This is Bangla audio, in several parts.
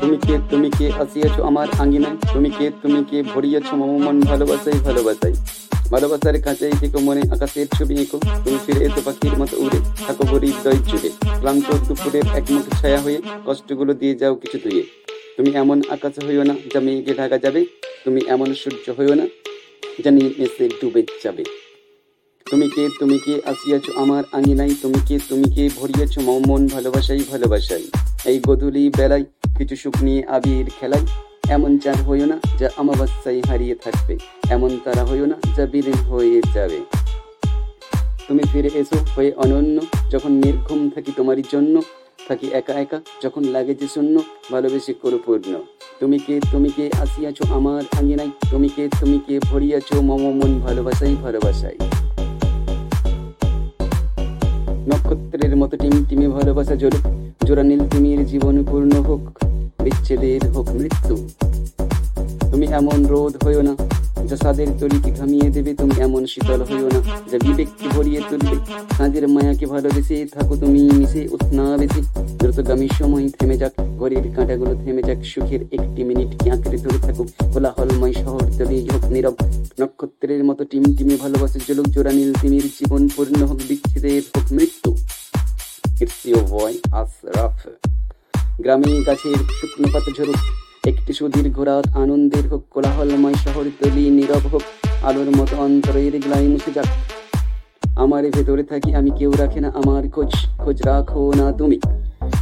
তুমি কে তুমি কে আসিয়াছ আমার আঙ্গিনায়? তুমি কে তুমি কে ভরিয়েছ মম মন ভালোবাসাই ভালোবাসাই ভালোবাসার কাঁচাই থেকে মনে, আকাশের ছবি এঁকো। তুমি ফিরে এসো পাখির মতো উড়ে, থাকো গরি হৃদয় জুড়ে ক্লান্ত দুপুরের একমুখ ছায়া হয়ে কষ্টগুলো দিয়ে যাও কিছু ধুয়ে। তুমি এমন আকাশ হইও না যা মেঘে ঢাকা যাবে। তুমি এমন সূর্য হইও না যা নিয়ে এসে ডুবে যাবে। তুমি কে তুমি কে আসিয়াছ আমার আঙিনাই তুমি কে তুমি কে ভরিয়েছ মন ভালোবাসাই ভালোবাসাই? এই গধূলি বেলায় কিছু সুখ নিয়ে আবির খেলাই। এমন চাঁদ হইও না যা আমাবাস্যায় হারিয়ে থাকবে। এমন তারা হইও না যা বিলীন হয়ে যাবে। তুমি ফিরে এসো হয়ে অনন্য, যখন নির্ঘুম থাকি তোমারই জন্য, থাকি একা একা, যখন লাগে যে শূন্য, ভালোবেসে করো পূর্ণ তুমি কে তুমি কে আসিয়াছ আমার আঙিনাই তুমি কে তুমি কে ভরিয়াছ মম মন ভালোবাসাই ভালোবাসাই? মতো টিম, টিমে ভালোবাসা জ্বলুক জোড়া নীল তিমির জীবন পূর্ণ হোক, বিচ্ছেদের হোক মৃত্যু। তুমি এমন রোদ হইও না যা সাদের তলিকে ঘামিয়ে দেবে, তুমি এমন শীতল হইও না, যা বিবেককে ভরিয়ে তুলবে। কাঁদের মায়াকে ভালোবেসে থাকো তুমি, মিশে উষ্ণা বেশি দ্রুতগামী সময় থেমে যাক ঘরের কাঁটাগুলো থেমে যাক, সুখের একটি মিনিট আঁকড়ে ধরে থাকুক কোলাহলময় শহর তলি হোক নীরব, নক্ষত্রের মতো টিম, টিমে ভালোবাসে জলুক জোড়া নীল তিমির জীবন পূর্ণ হোক, বিচ্ছেদের হোক মৃত্যু। It's your boy Asraf. গ্রামে গাছের শুকনো পাতা ঝরুক, একটি সুদীর্ঘ রাত আনন্দের হোক, কোলাহলময় শহর তলি নীরব হোক, আলোর মতো অন্তরের গ্লাই মুছে যাক। আমার ভেতরে থাকি আমি, কেউ রাখে না আমার খোঁজ খোঁজ রাখো না তুমি।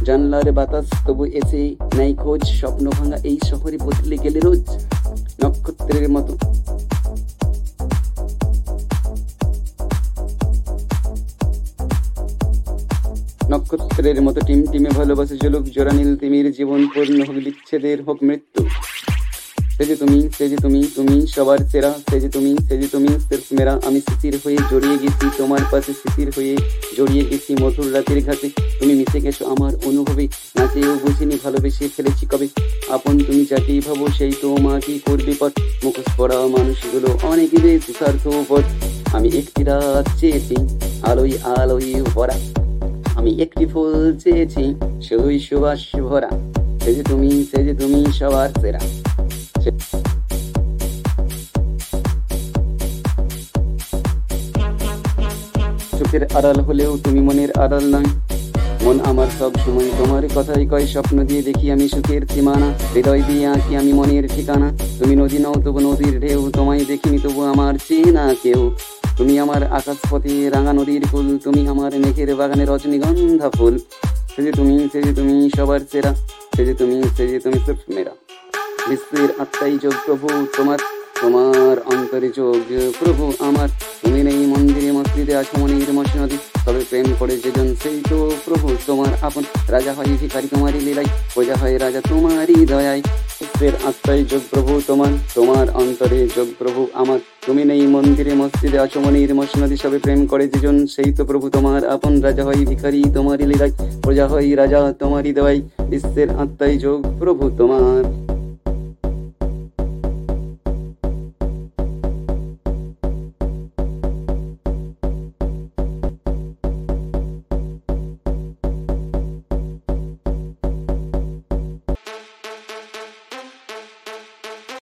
জানলার বাতাস তবু এসে নাই খোঁজ, স্বপ্ন ভাঙা এই শহরে বদলে গেলে রোজ নক্ষত্রের মতো। নক্ষত্রের মতো টিম টিমে ভালোবাসে চলুক জোড়া নীল তিমির, জীবন পূর্ণ হোক, বিচ্ছেদের হোক মৃত্যু। সেজে তুমি সেজে তুমি তুমি সবার সেরা সেজে তুমি সেজে তুমি মেরা আমি স্মৃতির হয়ে জড়িয়ে গেছি তোমার পাশে স্মৃতির হয়ে জড়িয়ে গেছি মধুর রাতের ঘাটে। তুমি মিশে গেছো আমার অনুভবে নাচেও বুঝিনি ভালোবেসে ফেলেছি কবে। আপন তুমি যাকেই ভাবো, সেই তোমাকেই করবে পথ। মুখোশ পড়া মানুষগুলো অনেক বেশি, স্বার্থপর। আমি একটি রাত চেয়েছি, আলোয় আলোয় ভরা। আমি একটি ফুল চেয়েছি শুধুই সুবাস ভরা। সে যে তুমি সে যে তুমি সবার সেরা। চোখের আড়াল হলেও তুমি মনের আড়াল নয়। মন আমার সব সময় তোমার কথাই কয়, স্বপ্ন দিয়ে দেখি আমি সুখের সীমানা। হৃদয় দিয়ে আঁকি আমি মনের ঠিকানা। তুমি নদী নও তবু নদীর ঢেউ, তোমায় দেখিনি তবু আমার চেনা কেউ। তুমি আমার আকাশপথে রাঙা নদীর ফুল, তুমি আমার মেঘের বাগানে রজনীগন্ধা ফুল। সে যে তুমি সে যে তুমি সবার সেরা সে যে তুমি সে যে তুমি সব মেরা বিশ্বের আত্মাই যোগ প্রভু তোমার তোমার অন্তরে যোগ প্রভু আমার। তুমি নেই মন্দিরে মসজিদে আছো মনির মসনদে তবে প্রেম করে যেজন সেই তো প্রভু, তোমার আপন। রাজা হয় ভিখারি তোমারই লীলাই প্রজা হয় রাজা তোমারই দয়ায়। বিশ্বের আত্মাই যোগ প্রভু তোমার তোমার অন্তরে যোগ প্রভু আমার। তুমি নেই মন্দিরে, মসজিদে আছো মনির মসনদে সবে প্রেম করে যেজন সেই তো প্রভু তোমার আপন। রাজা হয় ভিখারি তোমারই লীলাই প্রজা হয় রাজা তোমারই দয়াই বিশ্বের আত্মাই যোগ প্রভু তোমার।